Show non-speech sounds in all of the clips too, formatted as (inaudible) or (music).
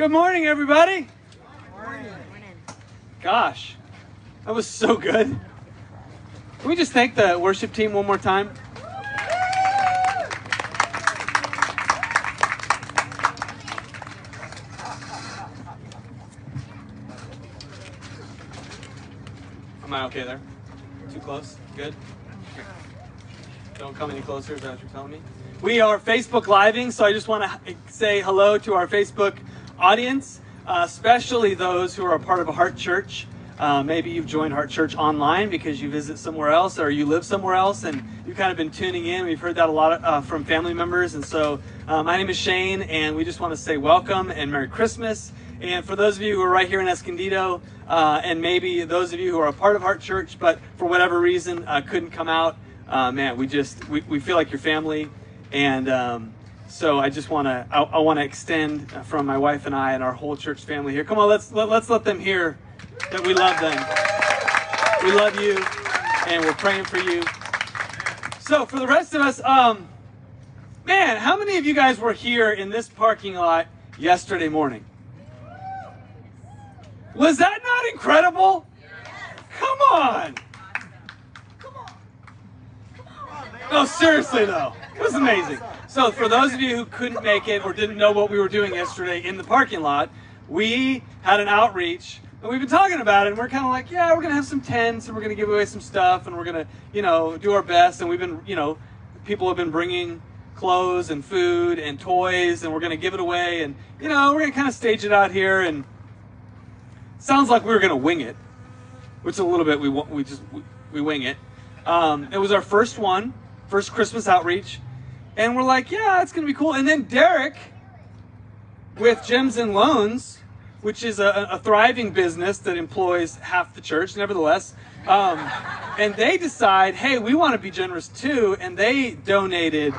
Good morning, everybody. Gosh, that was so good. Can we just thank the worship team one more time? Am I okay there? Too close? Good? Don't come any closer, is that what you're telling me? We are Facebook Living, so I just want to say hello to our Facebook audience, uh, especially those who are a part of a Heart Church. Uh, maybe you've joined Heart Church online because you visit somewhere else or you live somewhere else and you've kind of been tuning in. We've heard that a lot uh, from family members. And so uh, my name is Shane, and we just want to say welcome and Merry Christmas. And for those of you who are right here in Escondido, uh, and maybe those of you who are a part of Heart Church, but for whatever reason uh, couldn't come out, man, we just we, we feel like your family, and um, so I just want to I, I want to extend from my wife and I and our whole church family here. Come on, let's let, let's let them hear that we love them. We love you, and we're praying for you. So for the rest of us, um, man, how many of you guys were here in this parking lot yesterday morning? Was that not incredible? Come on. No, seriously though, it was amazing. So for those of you who couldn't make it or didn't know what we were doing yesterday in the parking lot, we had an outreach and we've been talking about it and we're kind of like, yeah, we're going to have some tents and we're going to give away some stuff and we're going to, you know, do our best. And we've been, you know, people have been bringing clothes and food and toys and we're going to give it away and, you know, we're going to kind of stage it out here and sounds like we were going to wing it, which a little bit we, we just, we, we wing it. Um, it was our first one first Christmas outreach. And we're like, yeah, it's going to be cool. And then Derek with Gems and Loans, which is a, a thriving business that employs half the church, nevertheless. Um, and they decide, hey, we want to be generous too. And they donated,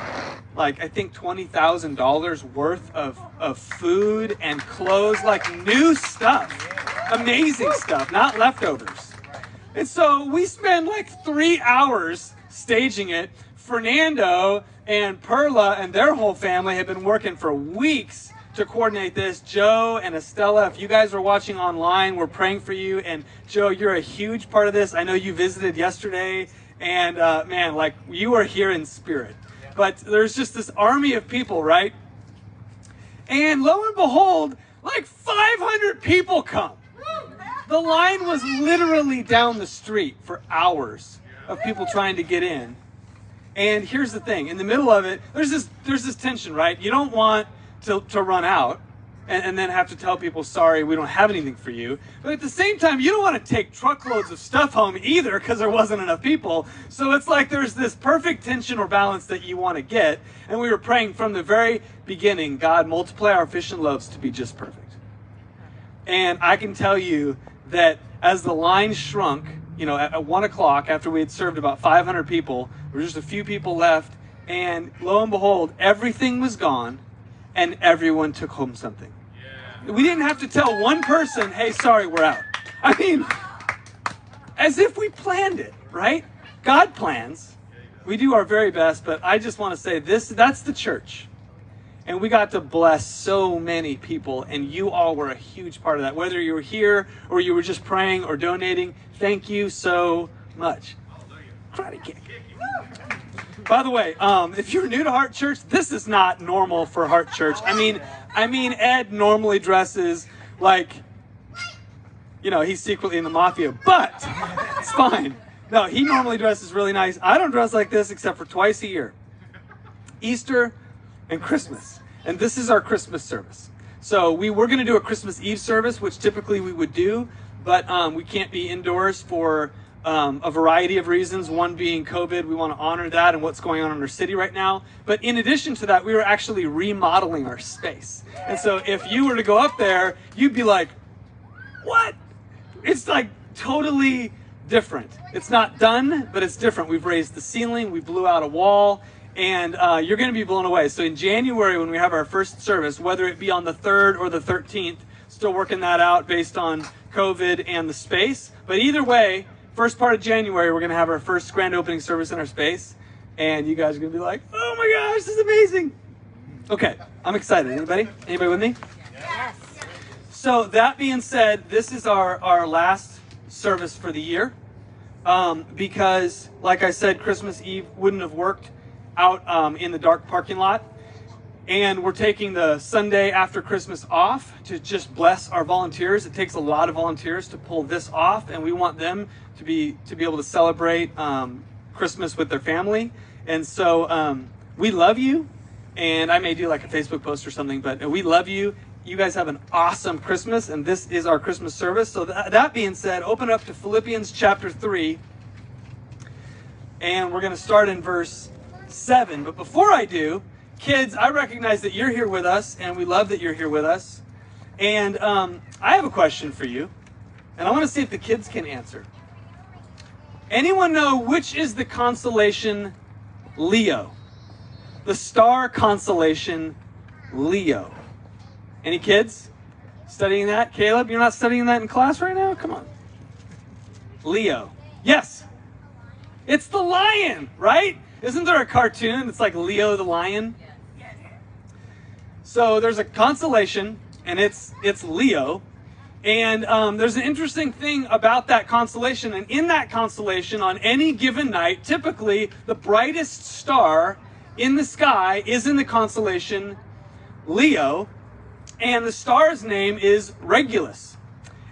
like, I think $20,000 worth of, of food and clothes, like new stuff. Amazing stuff, not leftovers. And so we spend like three hours staging it Fernando and Perla and their whole family have been working for weeks to coordinate this. Joe and Estella, if you guys are watching online, we're praying for you. And Joe, you're a huge part of this. I know you visited yesterday, and uh, man, like you are here in spirit. But there's just this army of people, right? And lo and behold, like 500 people come. The line was literally down the street for hours of people trying to get in. And here's the thing: in the middle of it, there's this there's this tension, right? You don't want to, to run out and, and then have to tell people, sorry, we don't have anything for you. But at the same time, you don't want to take truckloads of stuff home either because there wasn't enough people. So it's like there's this perfect tension or balance that you want to get. And we were praying from the very beginning, God, multiply our fish and loaves to be just perfect. And I can tell you that as the line shrunk, you know, at, at one o'clock after we had served about 500 people, there were just a few people left, and lo and behold, everything was gone, and everyone took home something. Yeah. We didn't have to tell one person, "Hey, sorry, we're out." (laughs) I mean, as if we planned it, right? God plans. We do our very best, but I just want to say this—that's the church. And we got to bless so many people, and you all were a huge part of that. Whether you were here or you were just praying or donating, thank you so much. Karate kick. By the way, um, if you're new to Heart Church, this is not normal for Heart Church. I mean, I mean, Ed normally dresses like, you know, he's secretly in the mafia, but it's fine. No, he normally dresses really nice. I don't dress like this except for twice a year Easter and Christmas. And this is our Christmas service. So we were going to do a Christmas Eve service, which typically we would do, but um, we can't be indoors for um, a variety of reasons. One being COVID. We want to honor that and what's going on in our city right now. But in addition to that, we were actually remodeling our space. And so if you were to go up there, you'd be like, what? It's like totally different. It's not done, but it's different. We've raised the ceiling, we blew out a wall, and uh, you're going to be blown away. So in January, when we have our first service, whether it be on the 3rd or the 13th, still working that out based on COVID and the space. But either way, first part of January, we're going to have our first grand opening service in our space. And you guys are going to be like, oh my gosh, this is amazing. Okay, I'm excited. Anybody? Anybody with me? Yes. so that being said, this is our, our last service for the year. Um, because, like I said, Christmas Eve wouldn't have worked out um, in the dark parking lot. And we're taking the Sunday after Christmas off to just bless our volunteers. It takes a lot of volunteers to pull this off, and we want them to be to be able to celebrate um, Christmas with their family. And so um, we love you, and I may do like a Facebook post or something, but we love you. You guys have an awesome Christmas, and this is our Christmas service. So that, that being said, open up to Philippians chapter three, and we're going to start in verse seven. But before I do, kids, I recognize that you're here with us, and we love that you're here with us. And um, I have a question for you, and I want to see if the kids can answer. Anyone know which is the constellation Leo? The star constellation Leo. Any kids studying that? Caleb, you're not studying that in class right now? Come on. Leo. Yes. It's the lion, right? Isn't there a cartoon that's like Leo the lion? So there's a constellation, and it's it's Leo, and um, there's an interesting thing about that constellation. And in that constellation, on any given night, typically the brightest star in the sky is in the constellation Leo, and the star's name is Regulus.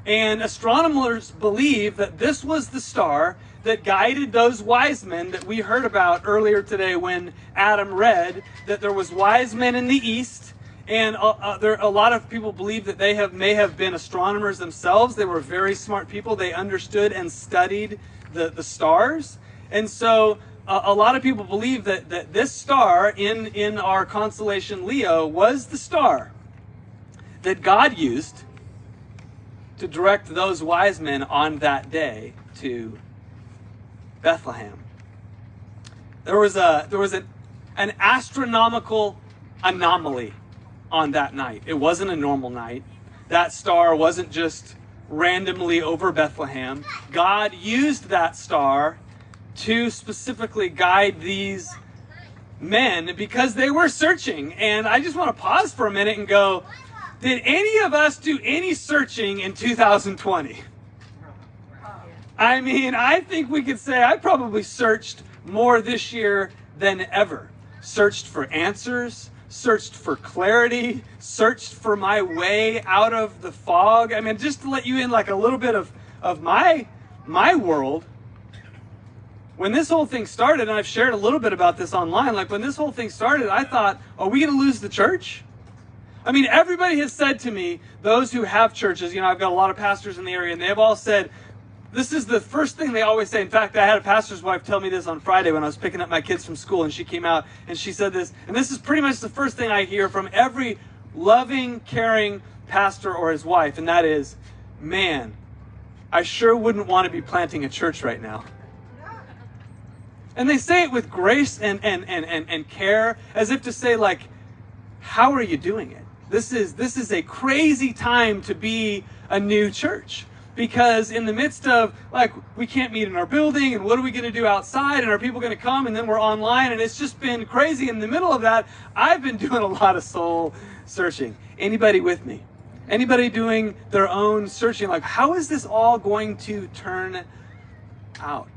And astronomers believe that this was the star that guided those wise men that we heard about earlier today when Adam read that there was wise men in the east and uh, uh, there a lot of people believe that they have may have been astronomers themselves. They were very smart people. They understood and studied the, the stars. And so uh, a lot of people believe that, that this star in, in our constellation leo was the star that god used to direct those wise men on that day to Bethlehem. There was a there was an, an astronomical anomaly on that night. It wasn't a normal night. That star wasn't just randomly over Bethlehem. God used that star to specifically guide these men because they were searching. And I just want to pause for a minute and go, did any of us do any searching in 2020? I mean, I think we could say I probably searched more this year than ever. Searched for answers, searched for clarity, searched for my way out of the fog. I mean, just to let you in like a little bit of, of my my world. When this whole thing started, and I've shared a little bit about this online, like when this whole thing started, I thought, are we going to lose the church? I mean, everybody has said to me, those who have churches, you know, I've got a lot of pastors in the area, and they've all said, this is the first thing they always say. In fact, I had a pastor's wife tell me this on Friday when I was picking up my kids from school, and she came out and she said this. And this is pretty much the first thing I hear from every loving, caring pastor or his wife, and that is, man, I sure wouldn't want to be planting a church right now. And they say it with grace and, and, and, and, and care, as if to say, like, how are you doing it? This is this is a crazy time to be a new church because in the midst of like we can't meet in our building and what are we going to do outside and are people going to come and then we're online and it's just been crazy in the middle of that i've been (laughs) doing a lot of soul searching. Anybody with me? Anybody doing their own searching? Like how is this all going to turn out?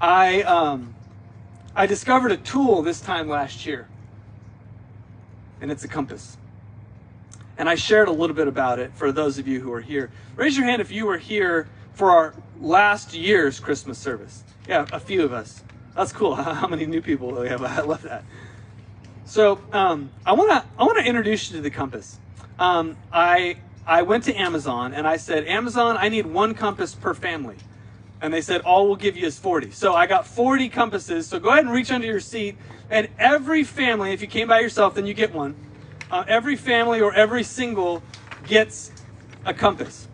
I um i discovered a tool this time last year and it's a compass and I shared a little bit about it for those of you who are here. Raise your hand if you were here for our last year's Christmas service. Yeah, a few of us. That's cool. (laughs) How many new people we have? (laughs) I love that. So um, I want to I want to introduce you to the compass. Um, I I went to Amazon and I said, Amazon, I need one compass per family. And they said, all we'll give you is 40. So I got 40 compasses. So go ahead and reach under your seat. And every family, if you came by yourself, then you get one uh, every family or every single gets a compass.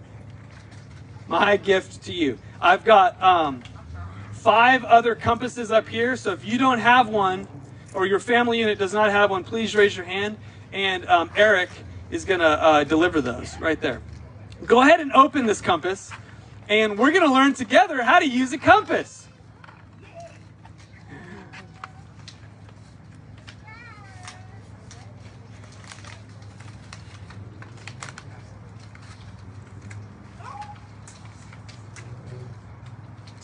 My gift to you. I've got um, five other compasses up here. So if you don't have one, or your family unit does not have one, please raise your hand. And um, Eric is going to uh, deliver those right there. Go ahead and open this compass, and we're going to learn together how to use a compass.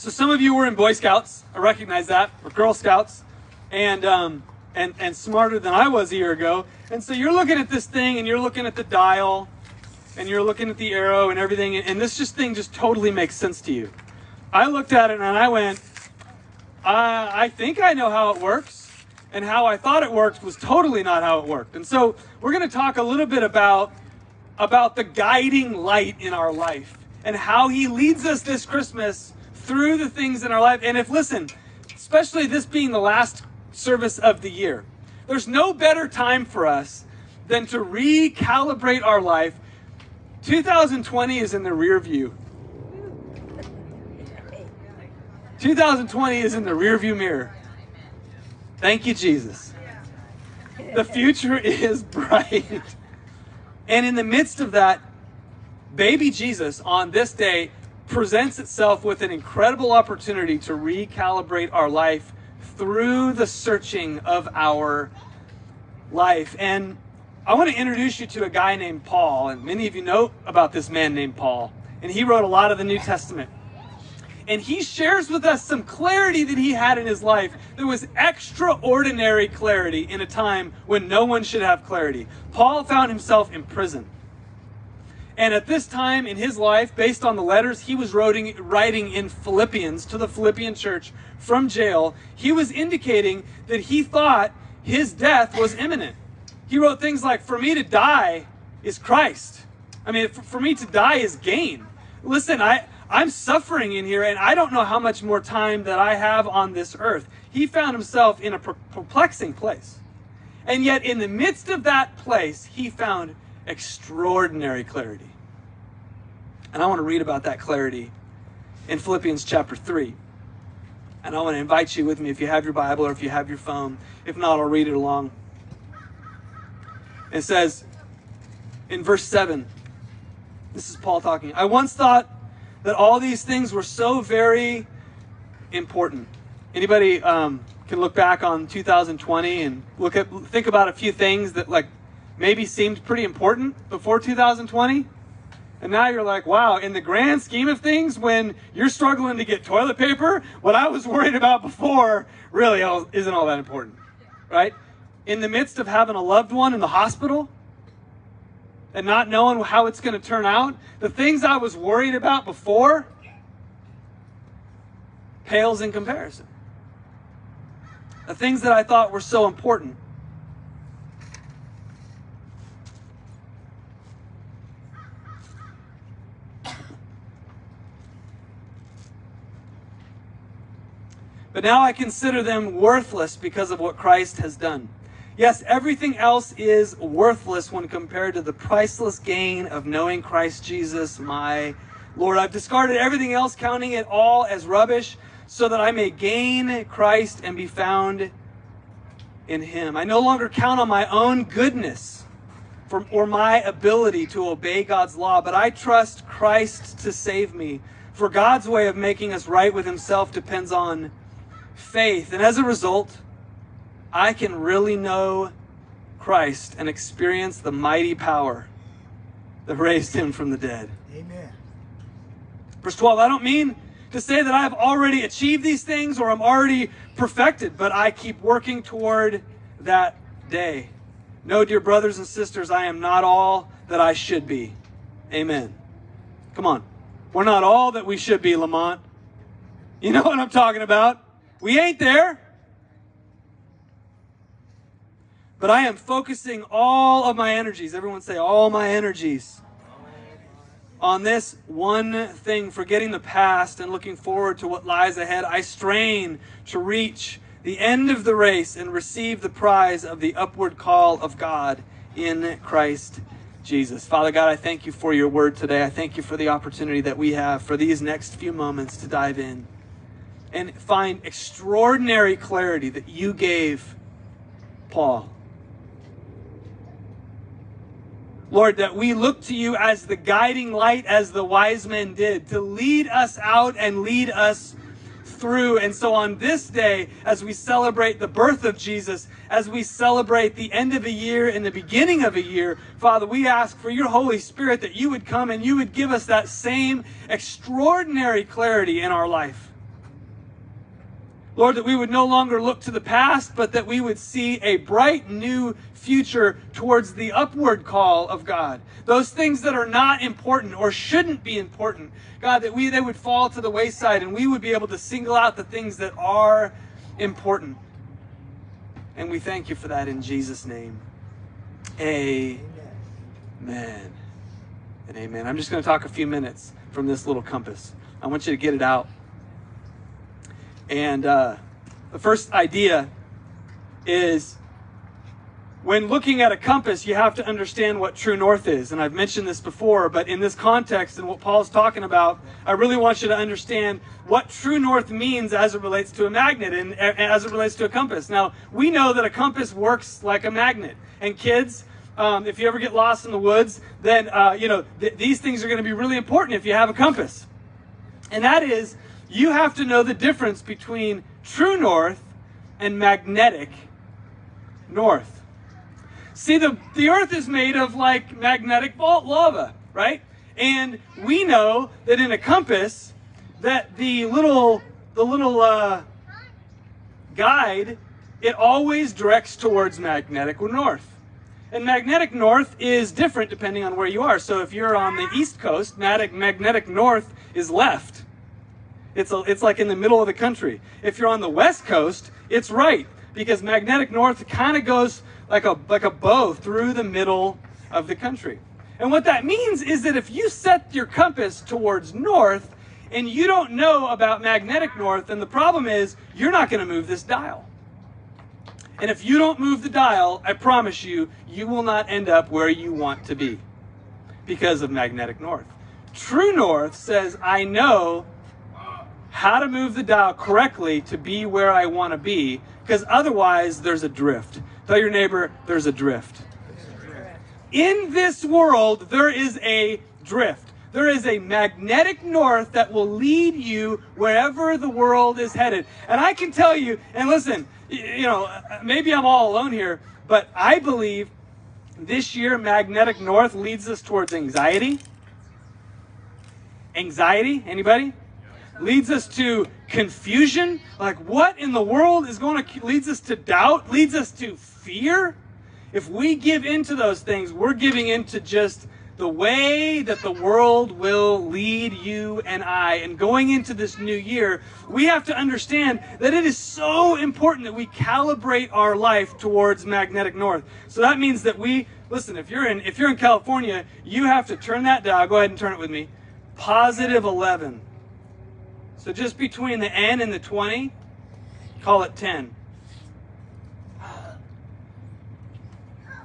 So some of you were in Boy Scouts. I recognize that, or Girl Scouts, and um, and and smarter than I was a year ago. And so you're looking at this thing, and you're looking at the dial, and you're looking at the arrow and everything, and this just thing just totally makes sense to you. I looked at it and I went, I, I think I know how it works, and how I thought it worked was totally not how it worked. And so we're going to talk a little bit about about the guiding light in our life and how He leads us this Christmas through the things in our life. And if listen, especially this being the last service of the year, there's no better time for us than to recalibrate our life. 2020 is in the rear view. 2020 is in the rearview mirror. Thank you, Jesus. The future (laughs) is bright. And in the midst of that, baby Jesus on this day presents itself with an incredible opportunity to recalibrate our life through the searching of our life. And I want to introduce you to a guy named Paul. And many of you know about this man named Paul. And he wrote a lot of the New Testament and he shares with us some clarity that he had in his life that was extraordinary clarity in a time when no one should have clarity. Paul found himself in prison. And at this time in his life, based on the letters he was writing, writing in Philippians to the Philippian church from jail, he was indicating that he thought his death was imminent. He wrote things like, For me to die is Christ. I mean, for, for me to die is gain. Listen, I, I'm suffering in here and I don't know how much more time that I have on this earth. He found himself in a perplexing place. And yet, in the midst of that place, he found extraordinary clarity. And I want to read about that clarity in Philippians chapter 3. And I want to invite you with me if you have your Bible or if you have your phone. If not, I'll read it along. It says in verse 7, this is Paul talking. I once thought that all these things were so very important. Anybody um, can look back on 2020 and look at think about a few things that like maybe seemed pretty important before 2020 and now you're like wow in the grand scheme of things when you're struggling to get toilet paper what i was worried about before really isn't all that important right in the midst of having a loved one in the hospital and not knowing how it's going to turn out, the things I was worried about before pales in comparison. The things that I thought were so important. But now I consider them worthless because of what Christ has done. Yes, everything else is worthless when compared to the priceless gain of knowing Christ Jesus, my Lord. I've discarded everything else, counting it all as rubbish, so that I may gain Christ and be found in Him. I no longer count on my own goodness or my ability to obey God's law, but I trust Christ to save me. For God's way of making us right with Himself depends on faith. And as a result, I can really know Christ and experience the mighty power that raised him from the dead. Amen. Verse 12, I don't mean to say that I have already achieved these things or I'm already perfected, but I keep working toward that day. No, dear brothers and sisters, I am not all that I should be. Amen. Come on. We're not all that we should be, Lamont. You know (laughs) what I'm talking about. We ain't there. But I am focusing all of my energies, everyone say, all my energies, on this one thing, forgetting the past and looking forward to what lies ahead. I strain to reach the end of the race and receive the prize of the upward call of God in Christ Jesus. Father God, I thank you for your word today. I thank you for the opportunity that we have for these next few moments to dive in and find extraordinary clarity that you gave Paul. Lord, that we look to you as the guiding light, as the wise men did, to lead us out and lead us through. And so on this day, as we celebrate the birth of Jesus, as we celebrate the end of a year and the beginning of a year, Father, we ask for your Holy Spirit that you would come and you would give us that same extraordinary clarity in our life. Lord, that we would no longer look to the past, but that we would see a bright new future towards the upward call of God. Those things that are not important or shouldn't be important, God, that we they would fall to the wayside and we would be able to single out the things that are important. And we thank you for that in Jesus' name. Amen. And amen. I'm just going to talk a few minutes from this little compass. I want you to get it out. And uh, the first idea is when looking at a compass, you have to understand what true north is. And I've mentioned this before, but in this context and what Paul's talking about, I really want you to understand what true north means as it relates to a magnet and as it relates to a compass. Now, we know that a compass works like a magnet. And kids, um, if you ever get lost in the woods, then, uh, you know, th- these things are going to be really important if you have a compass. And that is you have to know the difference between true north and magnetic north. See, the, the earth is made of like magnetic lava, right? And we know that in a compass, that the little, the little uh, guide, it always directs towards magnetic north. And magnetic north is different depending on where you are. So if you're on the east coast, magnetic north is left. It's, a, it's like in the middle of the country. If you're on the west coast, it's right because magnetic north kind of goes like a, like a bow through the middle of the country. And what that means is that if you set your compass towards north and you don't know about magnetic north, then the problem is you're not going to move this dial. And if you don't move the dial, I promise you, you will not end up where you want to be because of magnetic north. True north says, I know how to move the dial correctly to be where I want to be, because otherwise there's a drift. Tell your neighbor, there's a drift. In this world, there is a drift. There is a magnetic north that will lead you wherever the world is headed. And I can tell you, and listen, you know, maybe I'm all alone here, but I believe this year magnetic north leads us towards anxiety. Anxiety, anybody? Leads us to confusion. Like, what in the world is going to leads us to doubt, leads us to fear? If we give into those things, we're giving into just the way that the world will lead you and I. And going into this new year, we have to understand that it is so important that we calibrate our life towards magnetic north. So that means that we listen, if you're in if you're in California, you have to turn that dial. Go ahead and turn it with me. Positive 11. So just between the N and the 20, call it 10.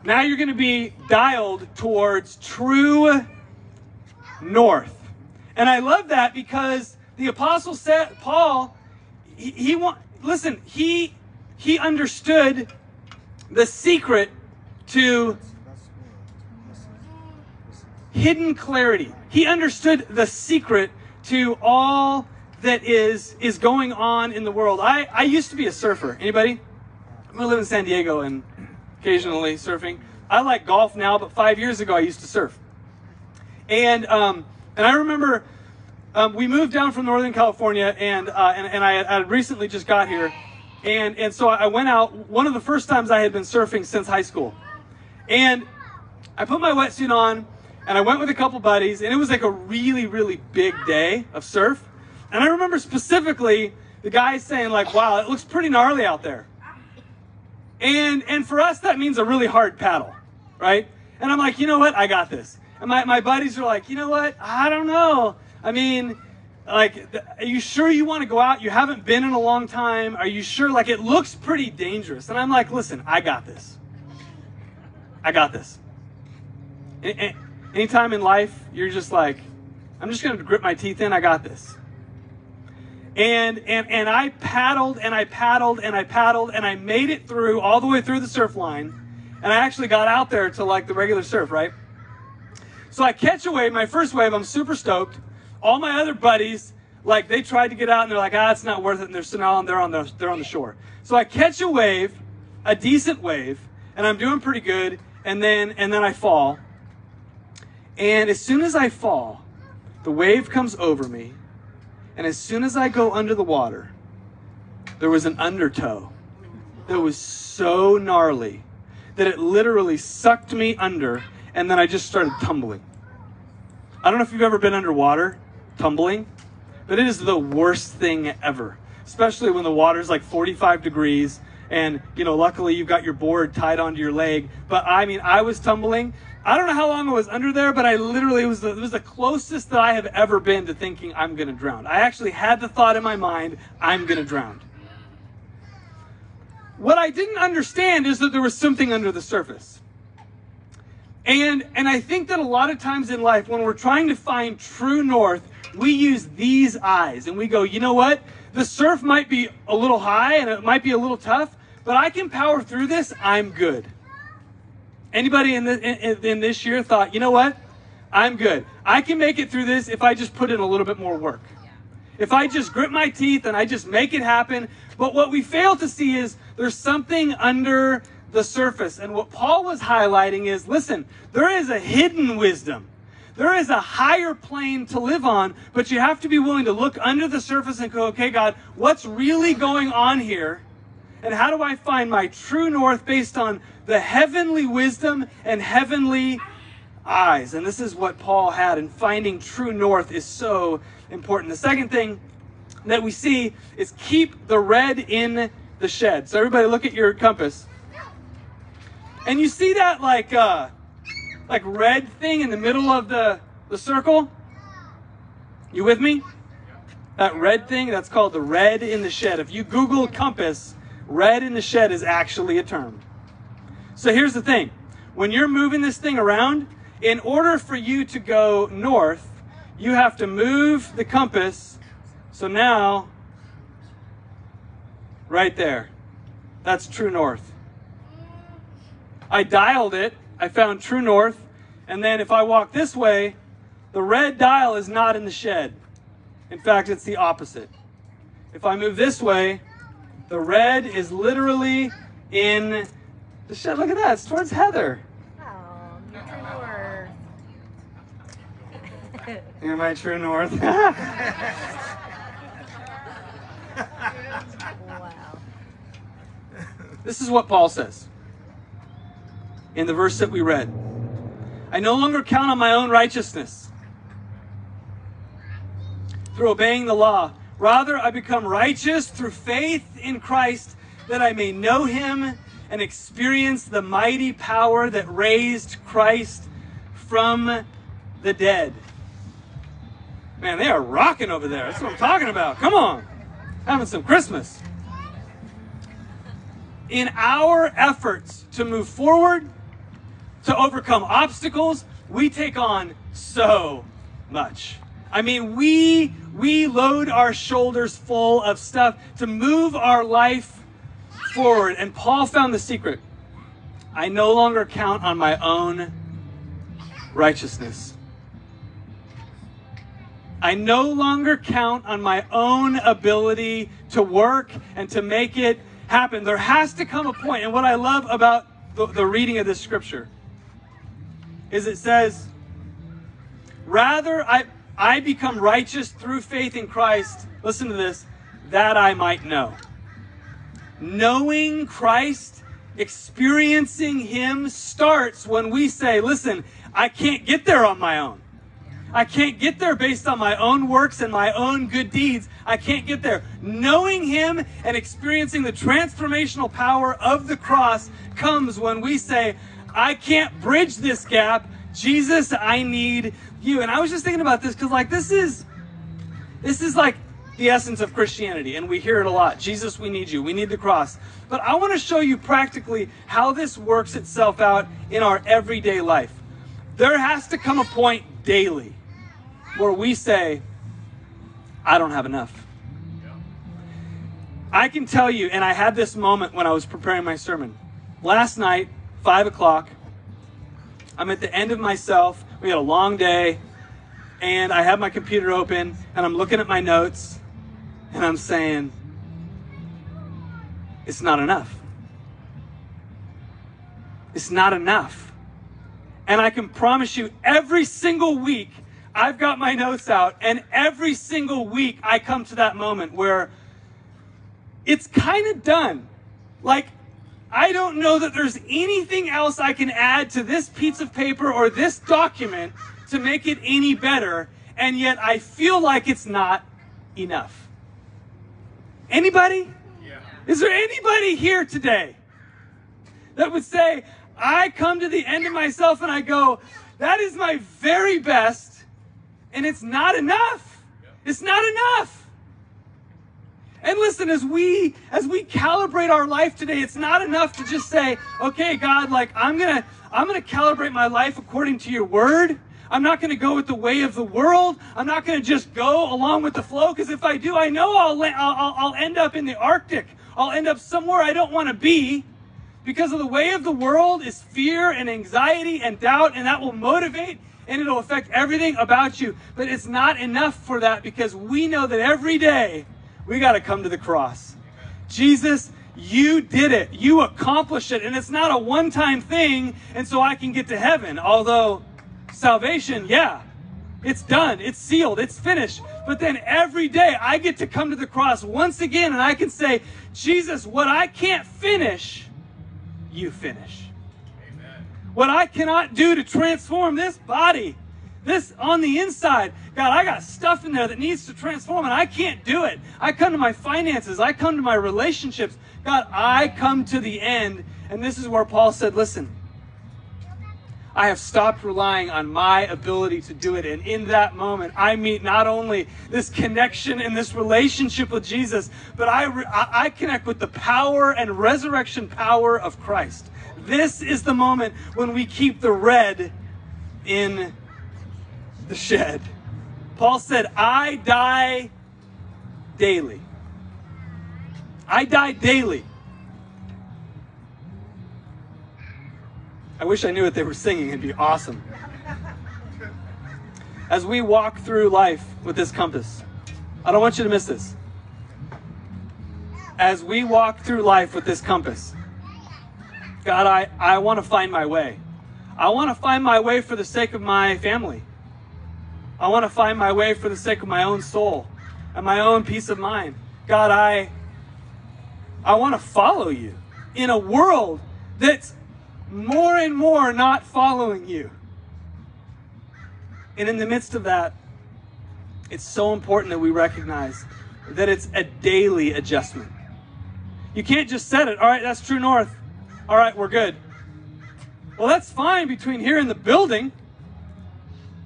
Now you're going to be dialed towards true north. And I love that because the apostle said Paul he, he want listen, he he understood the secret to hidden clarity. He understood the secret to all that is is going on in the world. I, I used to be a surfer. Anybody? Gonna live in San Diego and occasionally surfing. I like golf now, but five years ago I used to surf. And um, and I remember um, we moved down from Northern California, and uh, and, and I, I recently just got here, and and so I went out. One of the first times I had been surfing since high school, and I put my wetsuit on, and I went with a couple buddies, and it was like a really really big day of surf. And I remember specifically the guy saying like, wow, it looks pretty gnarly out there. And, and for us, that means a really hard paddle, right? And I'm like, you know what? I got this. And my, my buddies are like, you know what? I don't know. I mean, like, are you sure you want to go out? You haven't been in a long time. Are you sure? Like, it looks pretty dangerous. And I'm like, listen, I got this. I got this. Anytime in life, you're just like, I'm just going to grip my teeth in. I got this. And, and, and I paddled and I paddled and I paddled and I made it through all the way through the surf line. And I actually got out there to like the regular surf, right? So I catch a wave, my first wave, I'm super stoked. All my other buddies, like they tried to get out and they're like, ah, it's not worth it. And they're so now they're on the they're on the shore. So I catch a wave, a decent wave, and I'm doing pretty good. And then and then I fall. And as soon as I fall, the wave comes over me and as soon as I go under the water, there was an undertow that was so gnarly that it literally sucked me under and then I just started tumbling. I don't know if you've ever been underwater tumbling, but it is the worst thing ever, especially when the water's like 45 degrees and you know luckily you've got your board tied onto your leg but i mean i was tumbling i don't know how long i was under there but i literally was the, it was the closest that i have ever been to thinking i'm going to drown i actually had the thought in my mind i'm going to drown what i didn't understand is that there was something under the surface and and i think that a lot of times in life when we're trying to find true north we use these eyes and we go you know what the surf might be a little high and it might be a little tough, but I can power through this. I'm good. Anybody in, the, in, in this year thought, you know what? I'm good. I can make it through this if I just put in a little bit more work. If I just grit my teeth and I just make it happen. But what we fail to see is there's something under the surface. And what Paul was highlighting is listen, there is a hidden wisdom there is a higher plane to live on, but you have to be willing to look under the surface and go, okay, God, what's really going on here? And how do I find my true north based on the heavenly wisdom and heavenly eyes? And this is what Paul had, and finding true north is so important. The second thing that we see is keep the red in the shed. So everybody look at your compass. And you see that like uh, like red thing in the middle of the, the circle? You with me? That red thing, that's called the red in the shed. If you Google compass, red in the shed is actually a term. So here's the thing. When you're moving this thing around, in order for you to go north, you have to move the compass. So now, right there, that's true north. I dialed it I found true north. And then if I walk this way, the red dial is not in the shed. In fact, it's the opposite. If I move this way, the red is literally in the shed. Look at that, it's towards Heather. Oh, your true north. You're my true north. wow. (laughs) this is what Paul says in the verse that we read. I no longer count on my own righteousness through obeying the law. Rather, I become righteous through faith in Christ that I may know him and experience the mighty power that raised Christ from the dead. Man, they are rocking over there. That's what I'm talking about. Come on. Having some Christmas. In our efforts to move forward, to overcome obstacles, we take on so much. I mean, we we load our shoulders full of stuff to move our life forward. And Paul found the secret. I no longer count on my own righteousness. I no longer count on my own ability to work and to make it happen. There has to come a point, and what I love about the, the reading of this scripture is it says, Rather, I, I become righteous through faith in Christ. Listen to this, that I might know. Knowing Christ, experiencing Him starts when we say, Listen, I can't get there on my own. I can't get there based on my own works and my own good deeds. I can't get there. Knowing Him and experiencing the transformational power of the cross comes when we say, I can't bridge this gap. Jesus, I need you. And I was just thinking about this because, like, this is this is like the essence of Christianity, and we hear it a lot. Jesus, we need you. We need the cross. But I want to show you practically how this works itself out in our everyday life. There has to come a point daily where we say, I don't have enough. I can tell you, and I had this moment when I was preparing my sermon. Last night, five o'clock. I'm at the end of myself. We had a long day, and I have my computer open, and I'm looking at my notes, and I'm saying, it's not enough. It's not enough. And I can promise you, every single week, I've got my notes out, and every single week, I come to that moment where it's kind of done. Like, I don't know that there's anything else I can add to this piece of paper or this document to make it any better, and yet I feel like it's not enough. Anybody? Yeah. Is there anybody here today that would say, I come to the end of myself and I go, that is my very best, and it's not enough. It's not enough. And listen, as we as we calibrate our life today, it's not enough to just say, "Okay, God, like I'm going to I'm going to calibrate my life according to your word." I'm not going to go with the way of the world. I'm not going to just go along with the flow because if I do, I know I'll, I'll, I'll end up in the Arctic. I'll end up somewhere I don't want to be because of the way of the world is fear and anxiety and doubt, and that will motivate and it'll affect everything about you. But it's not enough for that because we know that every day we got to come to the cross. Jesus, you did it. You accomplished it. And it's not a one time thing, and so I can get to heaven. Although salvation, yeah, it's done, it's sealed, it's finished. But then every day I get to come to the cross once again and I can say, Jesus, what I can't finish, you finish. Amen. What I cannot do to transform this body, this on the inside, God, I got stuff in there that needs to transform and I can't do it. I come to my finances, I come to my relationships. God, I come to the end. And this is where Paul said, listen, I have stopped relying on my ability to do it. And in that moment, I meet not only this connection and this relationship with Jesus, but I, I connect with the power and resurrection power of Christ. This is the moment when we keep the red in the shed. Paul said, I die daily. I die daily. I wish I knew what they were singing. It'd be awesome. As we walk through life with this compass, I don't want you to miss this. As we walk through life with this compass, God, I, I want to find my way. I want to find my way for the sake of my family. I want to find my way for the sake of my own soul and my own peace of mind. God, I I want to follow you in a world that's more and more not following you. And in the midst of that, it's so important that we recognize that it's a daily adjustment. You can't just set it, all right, that's true north. All right, we're good. Well, that's fine between here and the building.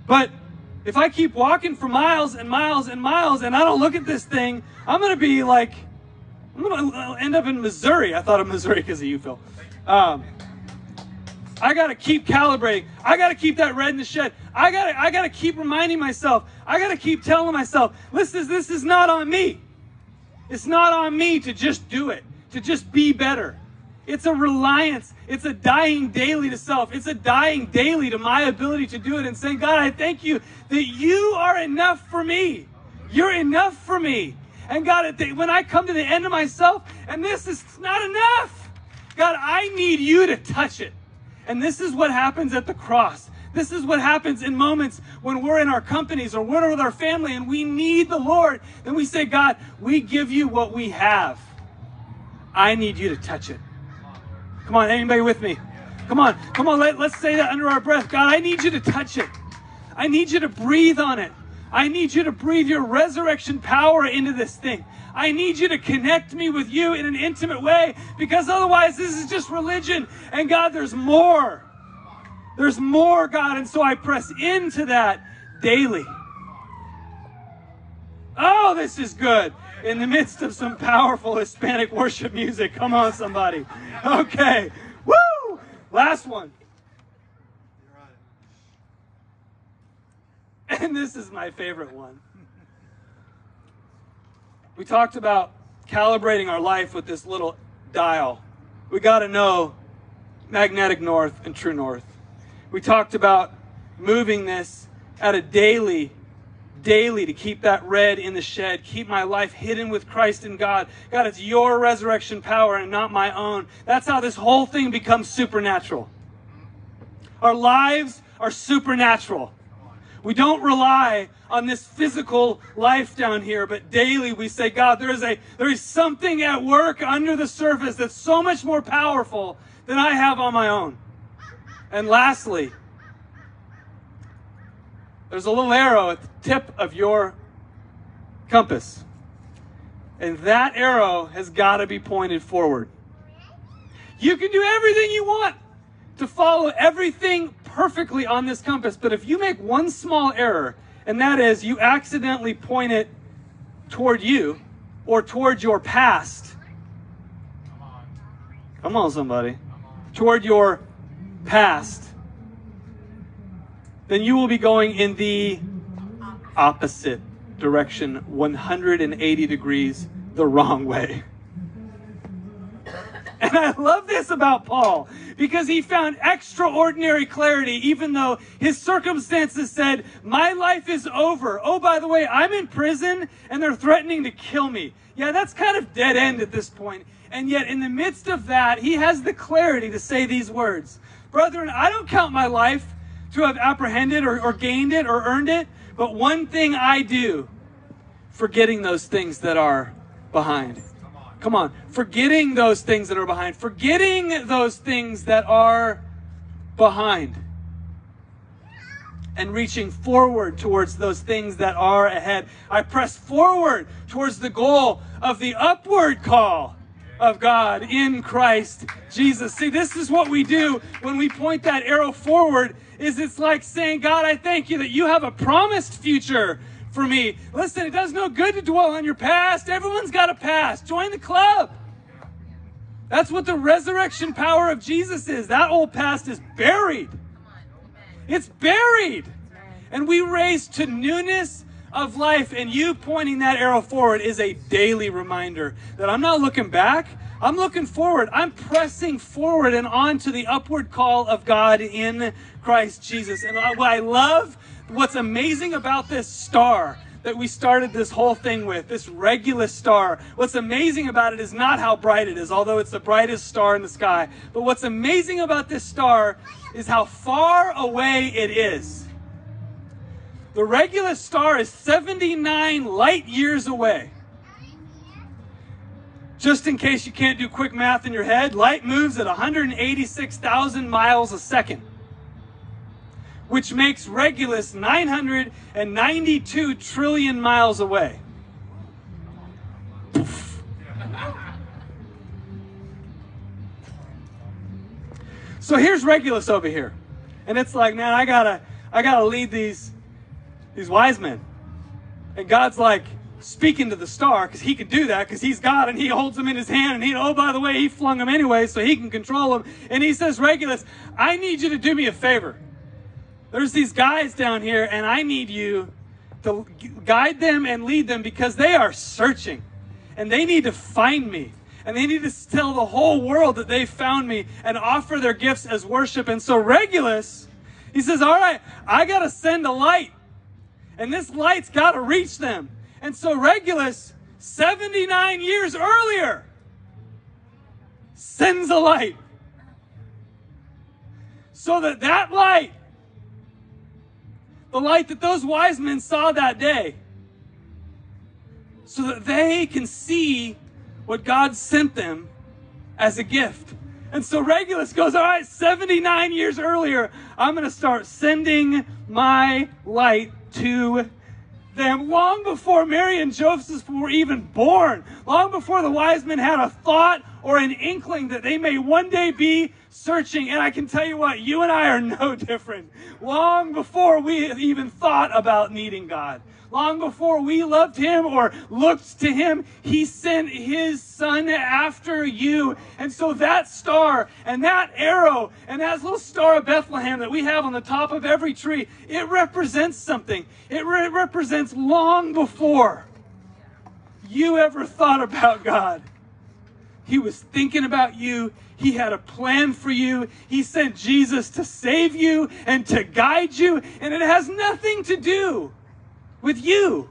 But if I keep walking for miles and miles and miles and I don't look at this thing, I'm going to be like, I'm going to end up in Missouri. I thought of Missouri because of you, Phil. Um, I got to keep calibrating. I got to keep that red in the shed. I got to I got to keep reminding myself. I got to keep telling myself, listen, this is not on me. It's not on me to just do it, to just be better. It's a reliance. It's a dying daily to self. It's a dying daily to my ability to do it and saying, God, I thank you that you are enough for me. You're enough for me. And God, when I come to the end of myself and this is not enough, God, I need you to touch it. And this is what happens at the cross. This is what happens in moments when we're in our companies or we're with our family and we need the Lord. Then we say, God, we give you what we have. I need you to touch it. Come on, anybody with me? Come on, come on, let, let's say that under our breath. God, I need you to touch it. I need you to breathe on it. I need you to breathe your resurrection power into this thing. I need you to connect me with you in an intimate way because otherwise this is just religion. And God, there's more. There's more, God. And so I press into that daily. Oh, this is good. In the midst of some powerful Hispanic worship music. Come on, somebody. Okay. Woo! Last one. And this is my favorite one. We talked about calibrating our life with this little dial. We got to know magnetic north and true north. We talked about moving this at a daily, daily to keep that red in the shed, keep my life hidden with Christ and God. God, it's your resurrection power and not my own. That's how this whole thing becomes supernatural. Our lives are supernatural. We don't rely on this physical life down here, but daily we say, God, there is a there is something at work under the surface that's so much more powerful than I have on my own. And lastly, there's a little arrow at the tip of your compass. And that arrow has got to be pointed forward. You can do everything you want to follow everything perfectly on this compass, but if you make one small error, and that is you accidentally point it toward you or toward your past, come on, somebody, toward your past, then you will be going in the opposite direction, 180 degrees the wrong way. (laughs) And I love this about Paul because he found extraordinary clarity, even though his circumstances said, My life is over. Oh, by the way, I'm in prison and they're threatening to kill me. Yeah, that's kind of dead end at this point. And yet, in the midst of that, he has the clarity to say these words Brethren, I don't count my life to have apprehended or, or gained it or earned it, but one thing I do, forgetting those things that are behind. Come on. Forgetting those things that are behind. Forgetting those things that are behind. And reaching forward towards those things that are ahead. I press forward towards the goal of the upward call of God in Christ Jesus. See, this is what we do when we point that arrow forward is it's like saying, God, I thank you that you have a promised future for me. Listen, it does no good to dwell on your past. Everyone's got a past. Join the club. That's what the resurrection power of Jesus is. That old past is buried. It's buried. And we raise to newness of life. And you pointing that arrow forward is a daily reminder that I'm not looking back. I'm looking forward. I'm pressing forward and on to the upward call of God in Christ Jesus. And what I love what's amazing about this star that we started this whole thing with, this Regulus star, what's amazing about it is not how bright it is, although it's the brightest star in the sky. But what's amazing about this star is how far away it is. The Regulus star is 79 light years away. Just in case you can't do quick math in your head, light moves at 186,000 miles a second which makes Regulus 992 trillion miles away. So here's Regulus over here. And it's like, man, I gotta, I gotta lead these, these wise men. And God's like speaking to the star because he can do that because he's God and he holds them in his hand. And he, oh, by the way, he flung them anyway, so he can control them. And he says, Regulus, I need you to do me a favor. There's these guys down here, and I need you to guide them and lead them because they are searching and they need to find me. And they need to tell the whole world that they found me and offer their gifts as worship. And so Regulus, he says, All right, I got to send a light. And this light's got to reach them. And so Regulus, 79 years earlier, sends a light. So that that light the light that those wise men saw that day, so that they can see what God sent them as a gift. And so Regulus goes, All right, 79 years earlier, I'm going to start sending my light to them long before Mary and Joseph were even born, long before the wise men had a thought or an inkling that they may one day be searching. And I can tell you what, you and I are no (laughs) different. Long before we even thought about needing God, long before we loved Him or looked to Him, He sent His Son after you. And so that star and that arrow and that little star of Bethlehem that we have on the top of every tree, it represents something. It re- represents long before you ever thought about God. He was thinking about you. He had a plan for you. He sent Jesus to save you and to guide you. And it has nothing to do with you.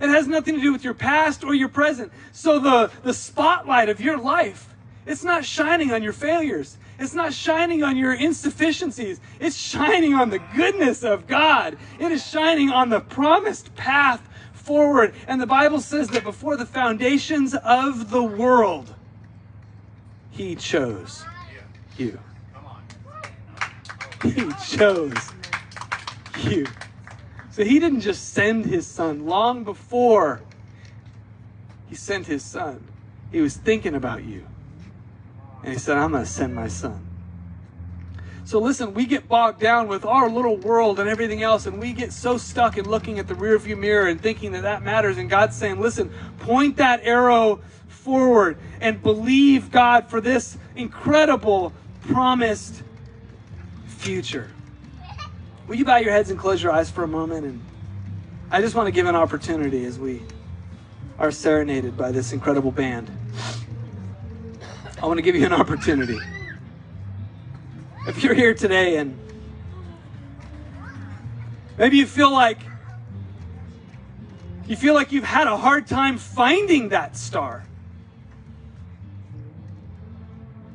It has nothing to do with your past or your present. So the, the spotlight of your life, it's not shining on your failures. It's not shining on your insufficiencies. It's shining on the goodness of God. It is shining on the promised path forward. And the Bible says that before the foundations of the world, He chose you. He chose you. So He didn't just send His Son long before He sent His Son. He was thinking about you. And He said, I'm going to send my Son. So listen, we get bogged down with our little world and everything else, and we get so stuck in looking at the rearview mirror and thinking that that matters. And God's saying, listen, point that arrow forward and believe God for this incredible promised future. Will you bow your heads and close your eyes for a moment? And I just want to give an opportunity as we are serenaded by this incredible band. I want to give you an opportunity. If you're here today and maybe you feel like you feel like you've had a hard time finding that star.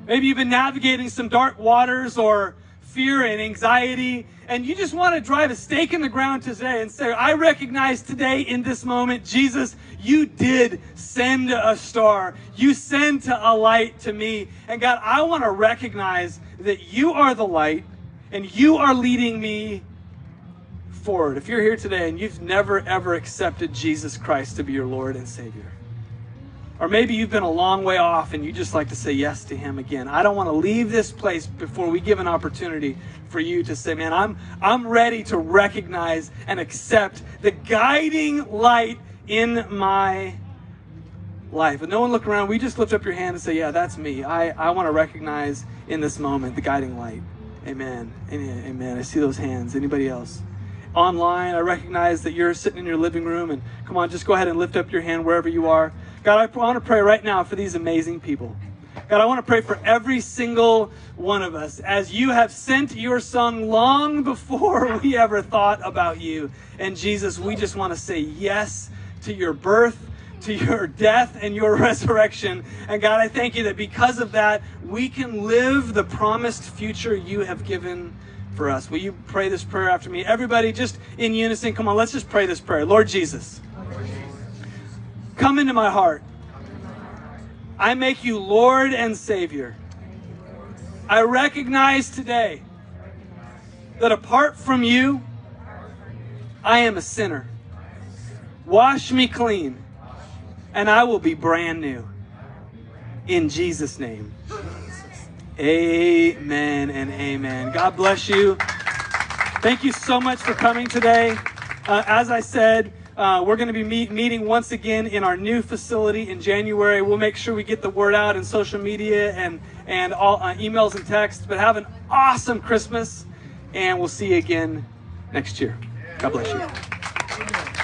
Maybe you've been navigating some dark waters or fear and anxiety, and you just want to drive a stake in the ground today and say, I recognize today in this moment, Jesus, you did send a star. You sent a light to me. And God, I want to recognize that you are the light and you are leading me forward. If you're here today and you've never, ever accepted Jesus Christ to be your Lord and Savior, or maybe you've been a long way off and you just like to say yes to him again. I don't want to leave this place before we give an opportunity for you to say, man, I'm I'm ready to recognize and accept the guiding light in my life. And no one look around. We just lift up your hand and say, yeah, that's me. I, I want to recognize in this moment the guiding light. Amen. Amen. I see those hands. Anybody else? Online, I recognize that you're sitting in your living room and come on, just go ahead and lift up your hand wherever you are. God, I want to pray right now for these amazing people. God, I want to pray for every single one of us as you have sent your son long before (laughs) we ever thought about you. And Jesus, we just want to say yes to your birth, to your death, and your (laughs) resurrection. And God, I thank you that because of that, we can live the promised future you have given for us. Will you pray this prayer after me? Everybody, just in unison, come on, let's just pray this prayer. Lord Jesus. Come into my heart. I make you Lord and Savior. I recognize today that apart from you, I am a sinner. Wash me clean, and I will be brand new. In Jesus' name. Amen and amen. God bless you. Thank you so much for coming today. Uh, as I said, uh, we're going to be meet, meeting once again in our new facility in January. We'll make sure we get the word out in social media and, and all uh, emails and texts. But have an awesome Christmas, and we'll see you again next year. God bless you.